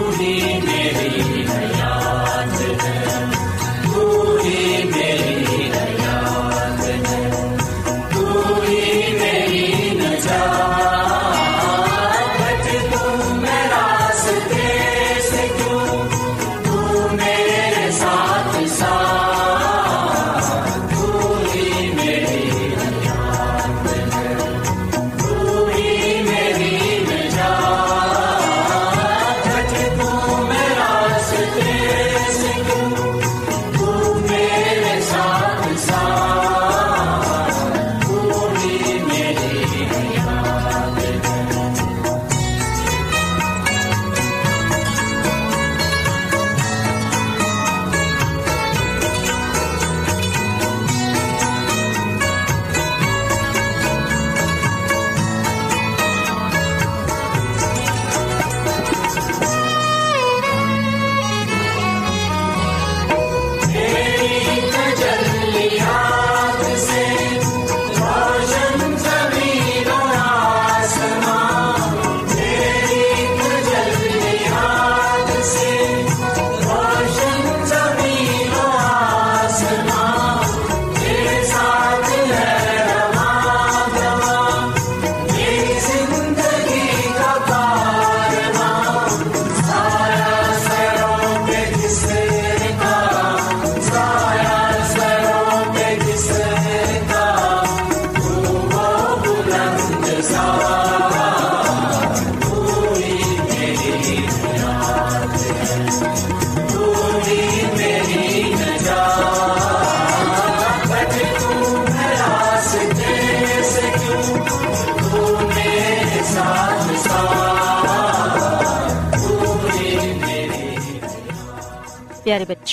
میری میری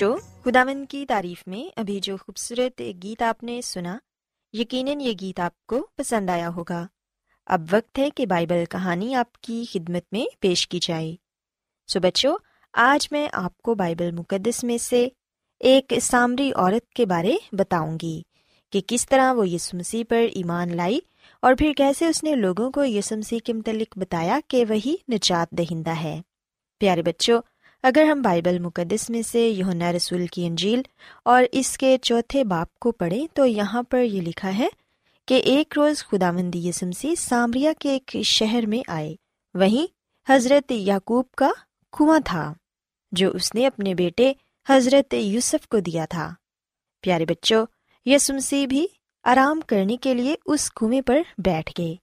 بچوں خداون کی تعریف میں ابھی جو خوبصورت گیت آپ نے سنا، یقیناً یہ گیت آپ کو پسند آیا ہوگا۔ اب وقت ہے کہ بائبل کہانی آپ کی خدمت میں پیش کی جائے۔ سو بچوں، آج میں آپ کو بائبل مقدس میں سے ایک سامری عورت کے بارے بتاؤں گی کہ کس طرح وہ یسو مسیح پر ایمان لائی اور پھر کیسے اس نے لوگوں کو یسو مسیح کے متعلق بتایا کہ وہی نجات دہندہ ہے۔ پیارے بچوں اگر ہم بائبل مقدس میں سے یونا رسول کی انجیل اور اس کے چوتھے باپ کو پڑھیں تو یہاں پر یہ لکھا ہے کہ ایک روز خدا مندی یسمسی سامریا کے ایک شہر میں آئے۔ وہیں حضرت یعقوب کا کنواں تھا، جو اس نے اپنے بیٹے حضرت یوسف کو دیا تھا۔ پیارے بچوں یسمسی بھی آرام کرنے کے لیے اس کنویں پر بیٹھ گئے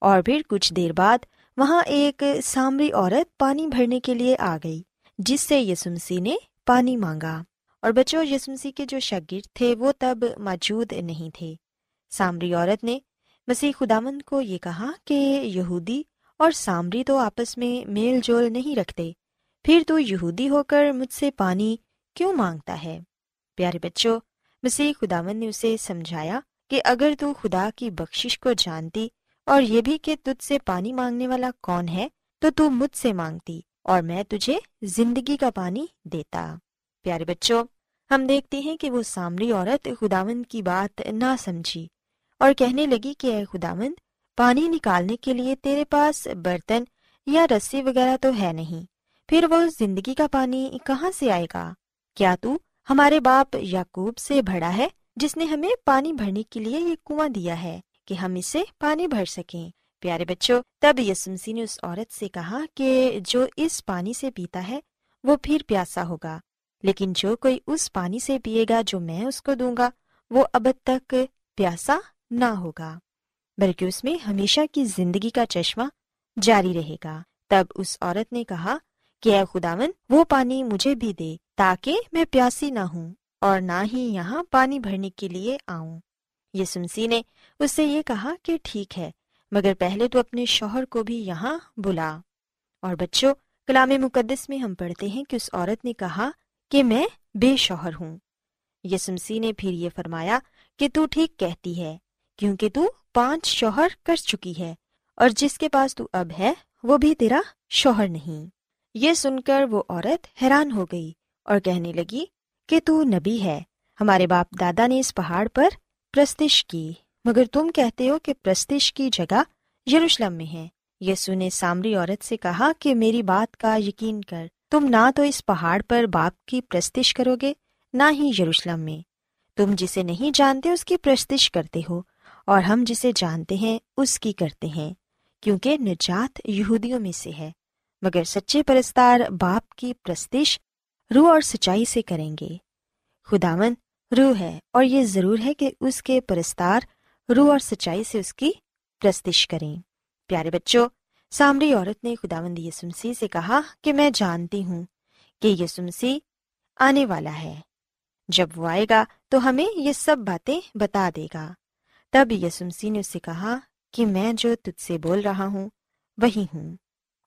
اور پھر کچھ دیر بعد وہاں ایک سامری عورت پانی بھرنے کے لیے آ گئی۔ جس سے یسمسی نے پانی مانگا۔ اور بچوں یسمسی کے جو شاگرد تھے، وہ تب موجود نہیں تھے۔ سامری عورت نے مسیح خدامند کو یہ کہا کہ یہودی اور سامری تو آپس میں میل جول نہیں رکھتے۔ پھر تو یہودی ہو کر مجھ سے پانی کیوں مانگتا ہے؟ پیارے بچوں، مسیح خدامند نے اسے سمجھایا کہ اگر تو خدا کی بخشش کو جانتی اور یہ بھی کہ تجھ سے پانی مانگنے والا کون ہے، تو تو مجھ سے مانگتی۔ اور میں تجھے زندگی کا پانی دیتا۔ پیارے بچوں، ہم دیکھتے ہیں کہ وہ سامری عورت خداوند کی بات نہ سمجھی اور کہنے لگی کہ اے خداوند، پانی نکالنے کے لیے تیرے پاس برتن یا رسی وغیرہ تو ہے نہیں، پھر وہ زندگی کا پانی کہاں سے آئے گا؟ کیا تو ہمارے باپ یعقوب سے بڑا ہے، جس نے ہمیں پانی بھرنے کے لیے یہ کنواں دیا ہے کہ ہم اسے پانی بھر سکیں؟ پیارے بچوں، تب یسمسی نے اس عورت سے کہا کہ جو اس پانی سے پیتا ہے، وہ پھر پیاسا ہوگا۔ لیکن جو کوئی اس پانی سے پیے گا جو میں اس کو دوں گا، وہ اب تک پیاسا نہ ہوگا۔ بلکہ اس میں ہمیشہ کی زندگی کا چشمہ جاری رہے گا۔ تب اس عورت نے کہا کہ اے خداون وہ پانی مجھے بھی دے تاکہ میں پیاسی نہ ہوں اور نہ ہی یہاں پانی بھرنے کے لیے آؤں۔ یہ سنسی نے اس سے یہ کہا کہ ٹھیک ہے مگر پہلے تو اپنے شوہر کو بھی یہاں بلا۔ اور بچوں، کلام مقدس میں ہم پڑھتے ہیں کہ اس عورت نے کہا کہ میں بے شوہر ہوں۔ یسمسی نے پھر یہ فرمایا کہ تو ٹھیک کہتی ہے، کیونکہ تو پانچ شوہر کر چکی ہے، اور جس کے پاس تو اب ہے، وہ بھی تیرا شوہر نہیں۔ یہ سن کر وہ عورت حیران ہو گئی اور کہنے لگی کہ تو نبی ہے، ہمارے باپ دادا نے اس پہاڑ پر پرستش کی۔ مگر تم کہتے ہو کہ پرستش کی جگہ یروشلم میں ہے۔ یسو نے سامری عورت سے کہا کہ میری بات کا یقین کر۔ تم نہ تو اس پہاڑ پر باپ کی پرستش کرو گے، نہ ہی یروشلم میں۔ تم جسے نہیں جانتے اس کی پرستش کرتے ہو، اور ہم جسے جانتے ہیں اس کی کرتے ہیں، کیونکہ نجات یہودیوں میں سے ہے۔ مگر سچے پرستار باپ کی پرستش روح اور سچائی سے کریں گے۔ خداون روح ہے، اور یہ ضرور ہے کہ اس کے پرستار روح اور سچائی سے اس کی پرستش کریں۔ پیارے بچوں، سامری عورت نے خداوند یسمسی سے کہا کہ میں جانتی ہوں کہ یسمسی آنے والا ہے۔ جب وہ آئے گا تو ہمیں یہ سب باتیں بتا دے گا۔ تب یسمسی نے اس سے کہا کہ میں جو تجھ سے بول رہا ہوں، وہی ہوں۔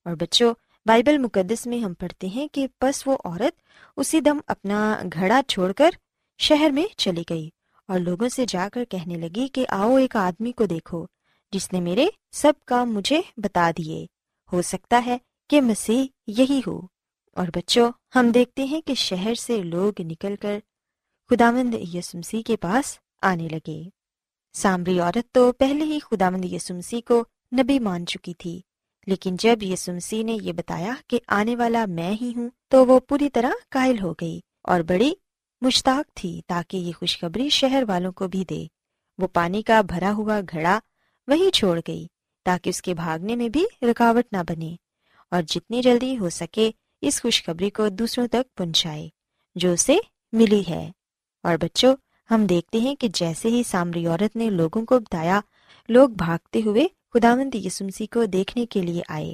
اور بچوں، بائبل مقدس میں ہم پڑھتے ہیں کہ بس وہ عورت اسی دم اپنا گھڑا چھوڑ کر شہر میں چلی گئی۔ اور لوگوں سے جا کر کہنے لگی کہ آؤ ایک آدمی کو دیکھو، جس نے میرے سب کام مجھے بتا دیے۔ ہو سکتا ہے کہ مسیح یہی ہو۔ اور بچوں، ہم دیکھتے ہیں کہ شہر سے لوگ نکل کر خداوند یسمسی کے پاس آنے لگے۔ سامری عورت تو پہلے ہی خداوند یسمسی کو نبی مان چکی تھی، لیکن جب یسمسی نے یہ بتایا کہ آنے والا میں ہی ہوں تو وہ پوری طرح قائل ہو گئی اور بڑی مشتاق تھی تاکہ یہ خوشخبری شہر والوں کو بھی دے۔ وہ پانی کا بھرا ہوا گھڑا وہی چھوڑ گئی تاکہ اس کے بھاگنے میں بھی رکاوٹ نہ بنے اور جتنی جلدی ہو سکے اس خوشخبری کو دوسروں تک پہنچائے جو اسے ملی ہے۔ اور بچوں، ہم دیکھتے ہیں کہ جیسے ہی سامری عورت نے لوگوں کو بتایا، لوگ بھاگتے ہوئے خداوند یسمسی کو دیکھنے کے لیے آئے۔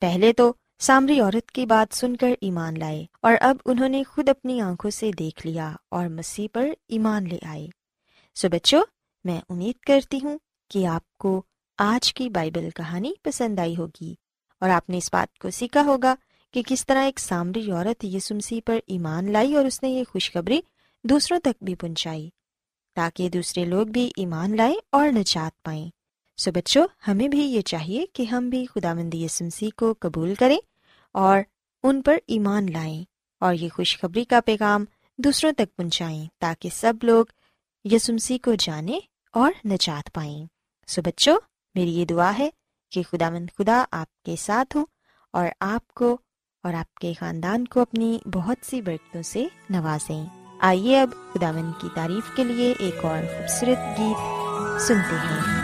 پہلے تو سامری عورت کی بات سن کر ایمان لائے اور اب انہوں نے خود اپنی آنکھوں سے دیکھ لیا اور مسیح پر ایمان لے آئے۔ سو بچوں، میں امید کرتی ہوں کہ آپ کو آج کی بائبل کہانی پسند آئی ہوگی اور آپ نے اس بات کو سیکھا ہوگا کہ کس طرح ایک سامری عورت یسمسی پر ایمان لائی اور اس نے یہ خوشخبری دوسروں تک بھی پہنچائی تاکہ دوسرے لوگ بھی ایمان لائیں اور نجات پائیں۔ سو بچوں، ہمیں بھی یہ چاہیے کہ ہم بھی خدا مندی یسمسی کو قبول کریں اور ان پر ایمان لائیں اور یہ خوشخبری کا پیغام دوسروں تک پہنچائیں تاکہ سب لوگ یسمسی کو جانیں اور نجات پائیں۔ سو بچوں، میری یہ دعا ہے کہ خدا مند خدا آپ کے ساتھ ہوں اور آپ کو اور آپ کے خاندان کو اپنی بہت سی برکتوں سے نوازیں۔ آئیے اب خداون کی تعریف کے لیے ایک اور خوبصورت گیت سنتے ہیں۔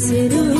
مسرور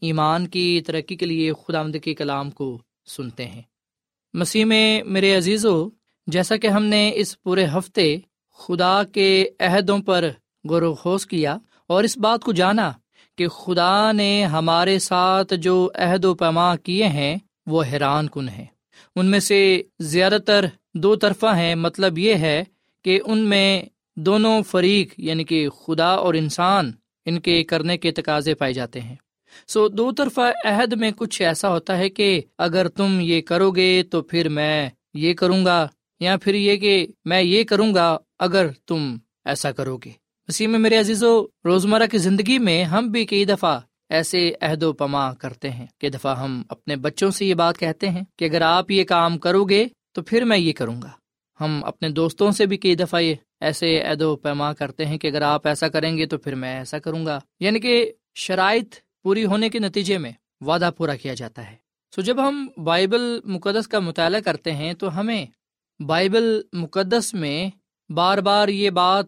ایمان کی ترقی کے لیے خداوند کے کلام کو سنتے ہیں۔ مسیح میں میرے عزیزو، جیسا کہ ہم نے اس پورے ہفتے خدا کے عہدوں پر غور و خوض کیا اور اس بات کو جانا کہ خدا نے ہمارے ساتھ جو عہد و پیما کیے ہیں، وہ حیران کن ہیں۔ ان میں سے زیادہ تر دو طرفہ ہیں۔ مطلب یہ ہے کہ ان میں دونوں فریق یعنی کہ خدا اور انسان، ان کے کرنے کے تقاضے پائے جاتے ہیں۔ سو دو طرفہ عہد میں کچھ ایسا ہوتا ہے کہ اگر تم یہ کرو گے تو پھر میں یہ کروں گا، یا پھر یہ کہ میں یہ کروں گا اگر تم ایسا کرو گے۔ اسی میں میرے عزیز و روزمرہ کی زندگی میں ہم بھی کئی دفعہ ایسے عہد و پما کرتے ہیں۔ کئی دفعہ ہم اپنے بچوں سے یہ بات کہتے ہیں کہ اگر آپ یہ کام کرو گے تو پھر میں یہ کروں گا۔ ہم اپنے دوستوں سے بھی کئی دفعہ یہ ایسے عہد و پیما کرتے ہیں کہ اگر آپ ایسا کریں گے تو پھر میں ایسا کروں گا۔ یعنی کہ شرائط پوری ہونے کے نتیجے میں وعدہ پورا کیا جاتا ہے۔ سو جب ہم بائبل مقدس کا مطالعہ کرتے ہیں تو ہمیں بائبل مقدس میں بار بار یہ بات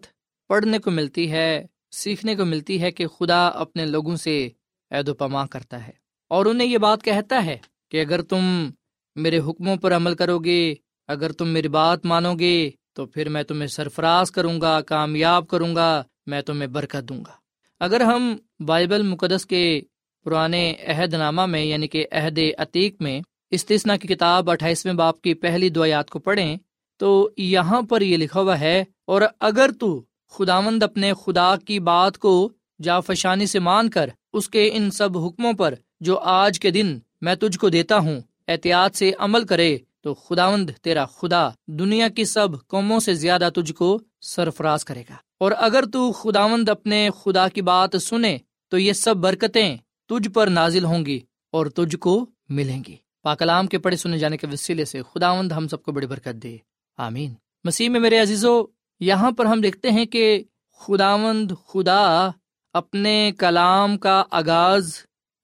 پڑھنے کو ملتی ہے، سیکھنے کو ملتی ہے کہ خدا اپنے لوگوں سے عید و پما کرتا ہے۔ اور انہیں یہ بات کہتا ہے کہ اگر تم میرے حکموں پر عمل کرو گے، اگر تم میری بات مانو گے، تو پھر میں تمہیں سرفراز کروں گا، کامیاب کروں گا، میں تمہیں برکت دوں گا۔ اگر ہم بائبل مقدس کے پرانے عہد نامہ میں یعنی کہ عہد عتیق میں استثنا کی کتاب اٹھائیسویں باپ کی پہلی دعیات کو پڑھیں تو یہاں پر یہ لکھا ہوا ہے، اور اگر تو خداوند اپنے خدا کی بات کو جا فشانی سے مان کر اس کے ان سب حکموں پر جو آج کے دن میں تجھ کو دیتا ہوں احتیاط سے عمل کرے تو خداوند تیرا خدا دنیا کی سب قوموں سے زیادہ تجھ کو سرفراز کرے گا۔ اور اگر تو خداوند اپنے خدا کی بات سنے تو یہ سب برکتیں تجھ پر نازل ہوں گی اور تجھ کو ملیں گی۔ پاکلام کے پڑھے سنے جانے کے وسیلے سے خداوند ہم سب کو بڑی برکت دے۔ آمین۔ مسیح میں میرے عزیزو، یہاں پر ہم دیکھتے ہیں کہ خداوند خدا اپنے کلام کا آغاز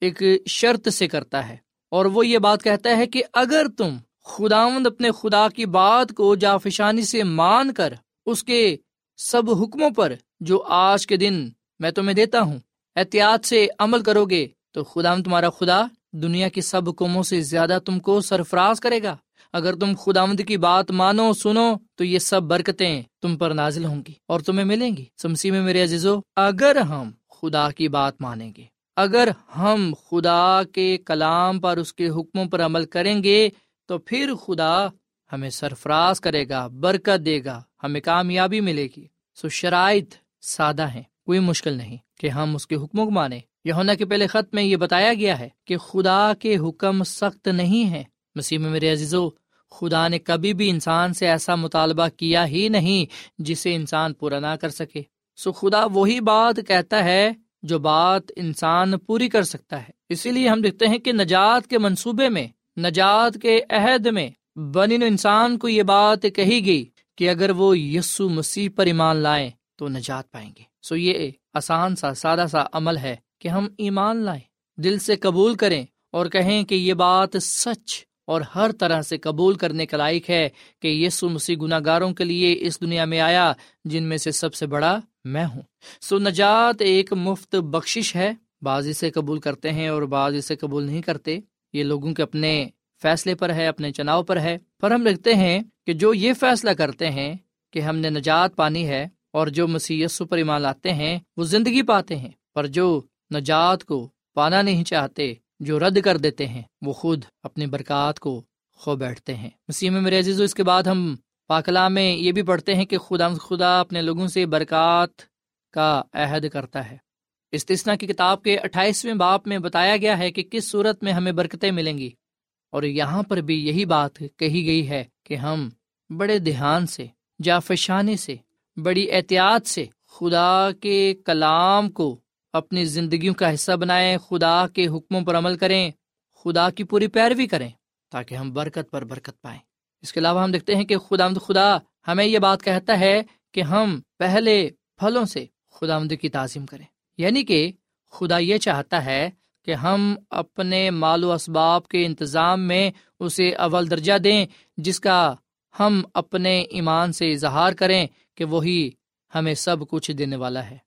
ایک شرط سے کرتا ہے اور وہ یہ بات کہتا ہے کہ اگر تم خداوند اپنے خدا کی بات کو جافشانی سے مان کر اس کے سب حکموں پر جو آج کے دن میں تمہیں دیتا ہوں، احتیاط سے عمل کرو گے تو خدا تمہارا خدا، دنیا کی سب قوموں سے زیادہ تم کو سرفراز کرے گا۔ اگر تم خداوند کی بات مانو، سنو، تو یہ سب برکتیں تم پر نازل ہوں گی اور تمہیں ملیں گی۔ سمسی میں میرے عزیزو، اگر ہم خدا کی بات مانیں گے، اگر ہم خدا کے کلام پر، اس کے حکموں پر عمل کریں گے، تو پھر خدا ہمیں سرفراز کرے گا، برکت دے گا، ہمیں کامیابی ملے گی۔ سو شرائط سادہ ہیں، کوئی مشکل نہیں کہ ہم اس کے حکموں کو مانیں۔ یونا کے پہلے خط میں یہ بتایا گیا ہے کہ خدا کے حکم سخت نہیں ہے مسیح میں میرے عزیزو، خدا نے کبھی بھی انسان سے ایسا مطالبہ کیا ہی نہیں جسے انسان پورا نہ کر سکے۔ سو خدا وہی بات کہتا ہے جو بات انسان پوری کر سکتا ہے۔ اسی لیے ہم دیکھتے ہیں کہ نجات کے منصوبے میں، نجات کے عہد میں بنی انسان کو یہ بات کہی گئی کہ اگر وہ یسو مسیح پر ایمان لائیں تو نجات پائیں گے۔ سو یہ آسان سا، سادہ سا عمل ہے۔ کہ ہم ایمان لائیں، دل سے قبول کریں اور کہیں کہ یہ بات سچ اور ہر طرح سے قبول کرنے کا لائق ہے کہ یسو مسیح گناہ گاروں کے لیے اس دنیا میں آیا جن میں سے سب سے بڑا میں ہوں۔ سو نجات ایک مفت بخش ہے، بعض اسے قبول کرتے ہیں اور بعض اسے قبول نہیں کرتے۔ یہ لوگوں کے اپنے فیصلے پر ہے، اپنے چناؤ پر ہے۔ پر ہم لکھتے ہیں کہ جو یہ فیصلہ کرتے ہیں کہ ہم نے نجات پانی ہے اور جو مسی پر ایمان لاتے ہیں، وہ زندگی پاتے ہیں۔ پر جو نجات کو پانا نہیں چاہتے جو رد کر دیتے ہیں، وہ خود اپنی برکات کو کھو بیٹھتے ہیں۔ مسیح میں میرے عزیز اس کے بعد ہم پاکلا میں یہ بھی پڑھتے ہیں کہ خدا خدا اپنے لوگوں سے برکات کا عہد کرتا ہے۔ استثنا کی کتاب کے اٹھائیسویں باپ میں بتایا گیا ہے کہ کس صورت میں ہمیں برکتیں ملیں گی۔ اور یہاں پر بھی یہی بات کہی گئی ہے کہ ہم بڑے دھیان سے جافشانی سے، بڑی احتیاط سے خدا کے کلام کو اپنی زندگیوں کا حصہ بنائیں، خدا کے حکموں پر عمل کریں، خدا کی پوری پیروی کریں تاکہ ہم برکت پر برکت پائیں۔ اس کے علاوہ ہم دیکھتے ہیں کہ خدا مد خدا ہمیں یہ بات کہتا ہے کہ ہم پہلے پھلوں سے خدا مد کی تعظیم کریں۔ یعنی کہ خدا یہ چاہتا ہے کہ ہم اپنے مال و اسباب کے انتظام میں اسے اول درجہ دیں، جس کا ہم اپنے ایمان سے اظہار کریں کہ وہی ہمیں سب کچھ دینے والا ہے۔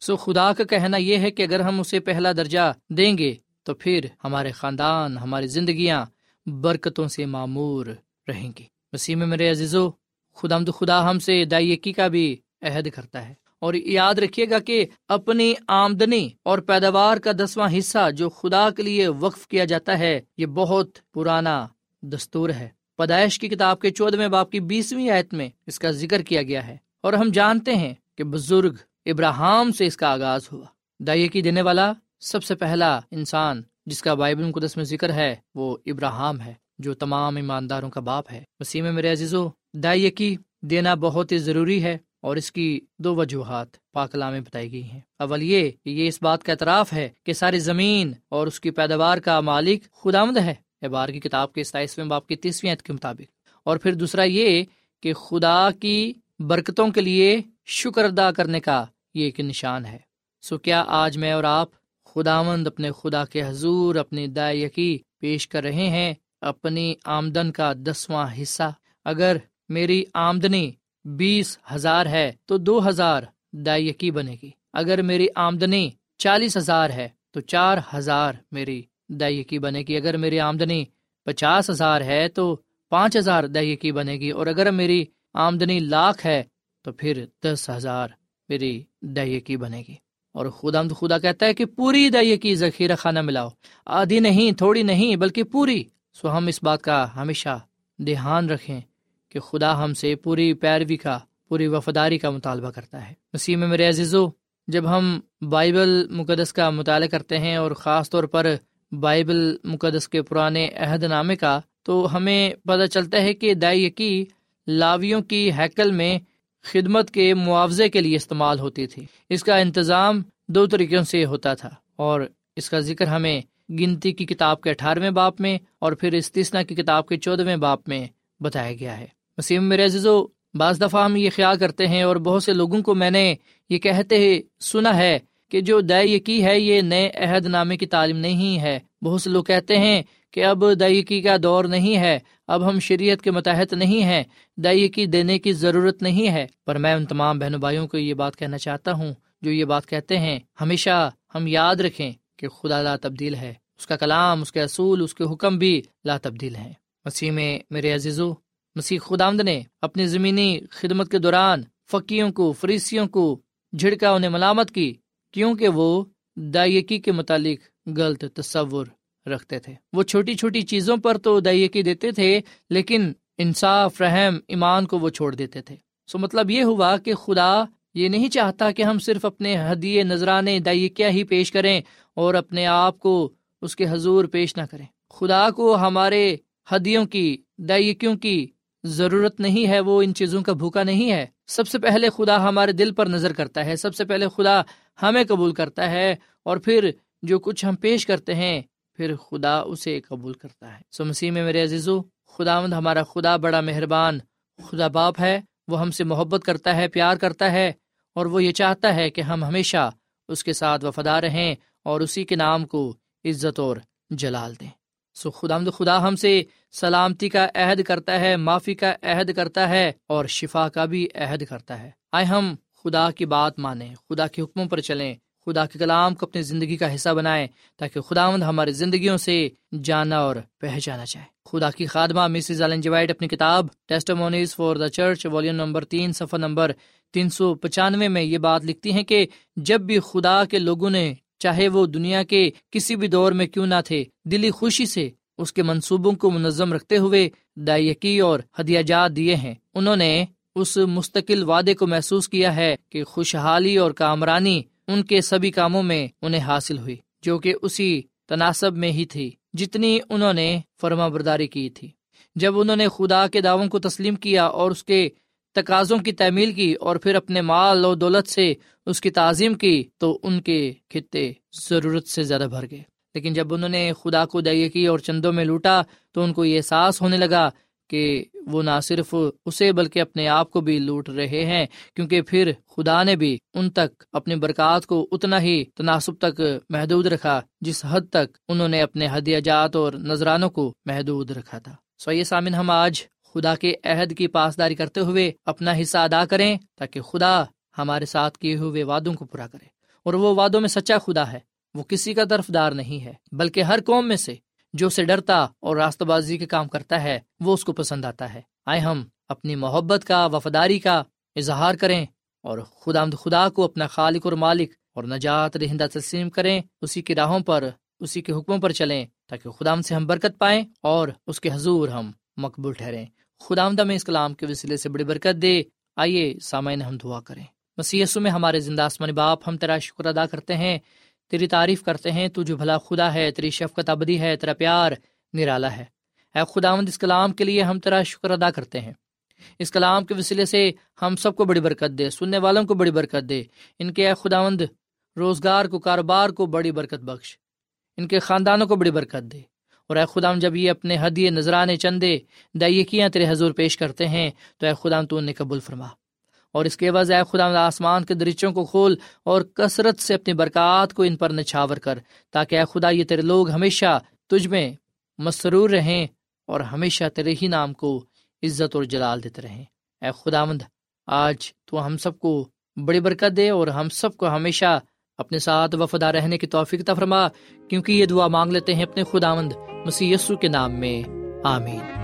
سو خدا کا کہنا یہ ہے کہ اگر ہم اسے پہلا درجہ دیں گے، تو پھر ہمارے خاندان، ہماری زندگیاں برکتوں سے معمور رہیں گی۔ وسیم میرے عزیزو خدا مد خدا ہم سے دائیکی کا بھی عہد کرتا ہے۔ اور یاد رکھیے گا کہ اپنی آمدنی اور پیداوار کا دسواں حصہ جو خدا کے لیے وقف کیا جاتا ہے، یہ بہت پرانا دستور ہے۔ پیدائش کی کتاب کے چودہ باپ کی بیسویں آیت میں اس کا ذکر کیا گیا ہے۔ اور ہم جانتے ہیں کہ بزرگ ابراہم سے اس کا آغاز ہوا۔ دائیں کی دینے والا سب سے پہلا انسان جس کا بائبل مقدس میں ذکر ہے، وہ ابراہم ہے، جو تمام ایمانداروں کا باپ ہے۔ وسیم میرے عزیزو دائیں کی دینا بہت ہی ضروری ہے اور اس کی دو وجوہات پاکلا میں بتائی گئی ہیں۔ اول یہ کہ یہ اس بات کا اعتراف ہے کہ ساری زمین اور اس کی پیداوار کا مالک خدامد ہے۔ احبار کی کتاب کے ستائیسویں باپ کی تیسویں عید کے مطابق۔ اور پھر دوسرا یہ کہ خدا کی برکتوں کے لیے شکر ادا کرنے کا یہ ایک نشان ہے۔ سو کیا آج میں اور آپ خدا مند اپنے خدا کے حضور، اپنی دائیکی پیش کر رہے ہیں، اپنی آمدن کا دسواں حصہ۔ اگر میری آمدنی بیس ہزار ہے تو دو ہزار دائیکی بنے گی۔ اگر میری آمدنی چالیس ہزار ہے تو چار ہزار میری دائیکی بنے گی۔ اگر میری آمدنی پچاس ہزار ہے تو پانچ ہزار دائیکی بنے گی۔ اور اگر میری آمدنی لاکھ ہے تو پھر دس ہزار میری دہی کی بنے گی۔ اور خدا خدا کہتا ہے کہ پوری دہی کی ذخیرہ خانہ ملاؤ آدھی نہیں، تھوڑی نہیں، بلکہ پوری۔ سو ہم اس بات کا ہمیشہ دھیان رکھیں کہ خدا ہم سے پوری پیروی کا، پوری وفاداری کا مطالبہ کرتا ہے۔ مسیح میں میرے عزیزو، جب ہم بائبل مقدس کا مطالعہ کرتے ہیں اور خاص طور پر بائبل مقدس کے پرانے عہد نامے کا، تو ہمیں پتہ چلتا ہے کہ دائی کی لاویوں کی ہیکل میں خدمت کے معاوضے کے لیے استعمال ہوتی تھی۔ اس کا انتظام دو طریقوں سے ہوتا تھا اور اس کا ذکر ہمیں گنتی کی کتاب کے اٹھارہویں باپ میں اور پھر استثنا کی کتاب کے چودہویں باپ میں بتایا گیا ہے۔ وسیم میرے عزیزو، بعض دفعہ ہم یہ خیال کرتے ہیں اور بہت سے لوگوں کو میں نے یہ کہتے سنا ہے کہ جو دئی کی ہے، یہ نئے عہد نامے کی تعلیم نہیں ہے۔ بہت سے لوگ کہتے ہیں کہ اب دئی کا دور نہیں ہے، اب ہم شریعت کے متحد نہیں ہیں دئی دینے کی ضرورت نہیں ہے۔ پر میں ان تمام بہنوں بھائیوں کو یہ بات کہنا چاہتا ہوں، جو یہ بات کہتے ہیں، ہمیشہ ہم یاد رکھیں کہ خدا لا تبدیل ہے۔ اس کا کلام، اس کے اصول، اس کے حکم بھی لا تبدیل ہے مسیح میں میرے عزیزو، مسیح خدا نے اپنی زمینی خدمت کے دوران فقیوں کو، فریسیوں کو جھڑکا، انہیں ملامت کی، کیونکہ وہ دائیکی کے متعلق غلط تصور رکھتے تھے۔ وہ چھوٹی چھوٹی چیزوں پر تو دائیکی دیتے تھے، لیکن انصاف، رحم، ایمان کو وہ چھوڑ دیتے تھے۔ سو مطلب یہ ہوا کہ خدا یہ نہیں چاہتا کہ ہم صرف اپنے حدیے نذرانے دائیکیا ہی پیش کریں اور اپنے آپ کو اس کے حضور پیش نہ کریں۔ خدا کو ہمارے ہدیوں کی دائیکیوں کی ضرورت نہیں ہے، وہ ان چیزوں کا بھوکا نہیں ہے۔ سب سے پہلے خدا ہمارے دل پر نظر کرتا ہے۔ سب سے پہلے خدا ہمیں قبول کرتا ہے اور پھر جو کچھ ہم پیش کرتے ہیں پھر خدا اسے قبول کرتا ہے۔ سو مسیح میں میرے عزیزو خدا مند ہمارا خدا بڑا مہربان، خدا باپ ہے، وہ ہم سے محبت کرتا ہے، پیار کرتا ہے، اور وہ یہ چاہتا ہے کہ ہم ہمیشہ اس کے ساتھ وفادار رہیں اور اسی کے نام کو عزت اور جلال دیں۔ سو خدا خدا ہم سے سلامتی کا عہد کرتا ہے، معافی کا عہد کرتا ہے اور شفا کا بھی عہد کرتا ہے۔ آئے ہم خدا کی بات مانیں، خدا کے حکموں پر چلیں خدا کے کلام کو اپنی زندگی کا حصہ بنائیں تاکہ خدا مند ہماری زندگیوں سے جانا اور پہچانا چاہے۔ خدا کی خادمہ مسز جوائٹ اپنی کتاب testimonies for the church volume number تین، صفحہ نمبر تین سو پچانوے میں یہ بات لکھتی ہیں کہ جب بھی خدا کے لوگوں نے چاہے وہ دنیا کے کسی بھی دور میں کیوں نہ تھے، دلی خوشی سے اس کے منصوبوں کو منظم رکھتے ہوئے دائیکی اور ہدیہ جات دیے ہیں۔ انہوں نے اس مستقل وعدے کو محسوس کیا ہے کہ خوشحالی اور کامرانی ان کے سبھی کاموں میں انہیں حاصل ہوئی، جو کہ اسی تناسب میں ہی تھی، جتنی انہوں نے فرما برداری کی تھی۔ جب انہوں نے خدا کے دعووں کو تسلیم کیا اور اس کے تقاضوں کی تعمیل کی اور پھر اپنے مال و دولت سے اس کی تعظیم کی، تو ان کے خطے ضرورت سے زیادہ بھر گئے۔ لیکن جب انہوں نے خدا کو دئی کی اور چندوں میں لوٹا، تو ان کو یہ احساس ہونے لگا کہ وہ نہ صرف اسے بلکہ اپنے آپ کو بھی لوٹ رہے ہیں، کیونکہ پھر خدا نے بھی ان تک اپنی برکات کو اتنا ہی تناسب تک محدود رکھا جس حد تک انہوں نے اپنے ہدیہ جات اور نذرانوں کو محدود رکھا تھا۔ سو یہ سامن ہم آج خدا کے عہد کی پاسداری کرتے ہوئے اپنا حصہ ادا کریں تاکہ خدا ہمارے ساتھ کیے ہوئے وعدوں کو پورا کرے۔ اور وہ وعدوں میں سچا خدا ہے، وہ کسی کا طرف دار نہیں ہے، بلکہ ہر قوم میں سے جو اسے ڈرتا اور راستہ بازی کے کام کرتا ہے، وہ اس کو پسند آتا ہے۔ آئے ہم اپنی محبت کا، وفاداری کا اظہار کریں اور خدا خدا کو اپنا خالق اور مالک اور نجات رہندہ تسلیم کریں، اسی کی راہوں پر، اسی کے حکموں پر چلیں تاکہ خدا سے ہم برکت پائیں اور اس کے حضور ہم مقبول ٹھہریں۔ خدا میں اس کلام کے وسیلے سے بڑی برکت دے۔ آئیے سامعین ہم دعا کریں۔ مسیسو میں ہمارے زندہ آسمانی باپ ہم تیرا شکر ادا کرتے ہیں۔ تیری تعریف کرتے ہیں تو جو بھلا خدا ہے، تیری شفقت ابدی ہے، تیرا پیار نرالا ہے۔ اے خداوند، اس کلام کے لیے ہم تیرا شکر ادا کرتے ہیں۔ اس کلام کے وسیلے سے ہم سب کو بڑی برکت دے، سننے والوں کو بڑی برکت دے۔ ان کے اے خداوند، روزگار کو، کاروبار کو بڑی برکت بخش۔ ان کے خاندانوں کو بڑی برکت دے۔ اور اے خدام جب یہ اپنے حدیے نذرانے چندے، دائیکیاں تیرے حضور پیش کرتے ہیں، تو اے خدام تو انہیں قبول فرما۔ اور اس کے عوض اے خدا آسمان کے درچوں کو کھول اور کثرت سے اپنی برکات کو ان پر نچھاور کر، تاکہ اے خدا یہ تیرے لوگ ہمیشہ تجھ میں مسرور رہیں اور ہمیشہ تیرے ہی نام کو عزت اور جلال دیتے رہیں۔ اے خدا مند آج تو ہم سب کو بڑی برکت دے اور ہم سب کو ہمیشہ اپنے ساتھ وفدا رہنے کی توفیق فرما، کیونکہ یہ دعا مانگ لیتے ہیں اپنے خدا مند مسی کے نام میں، آمین۔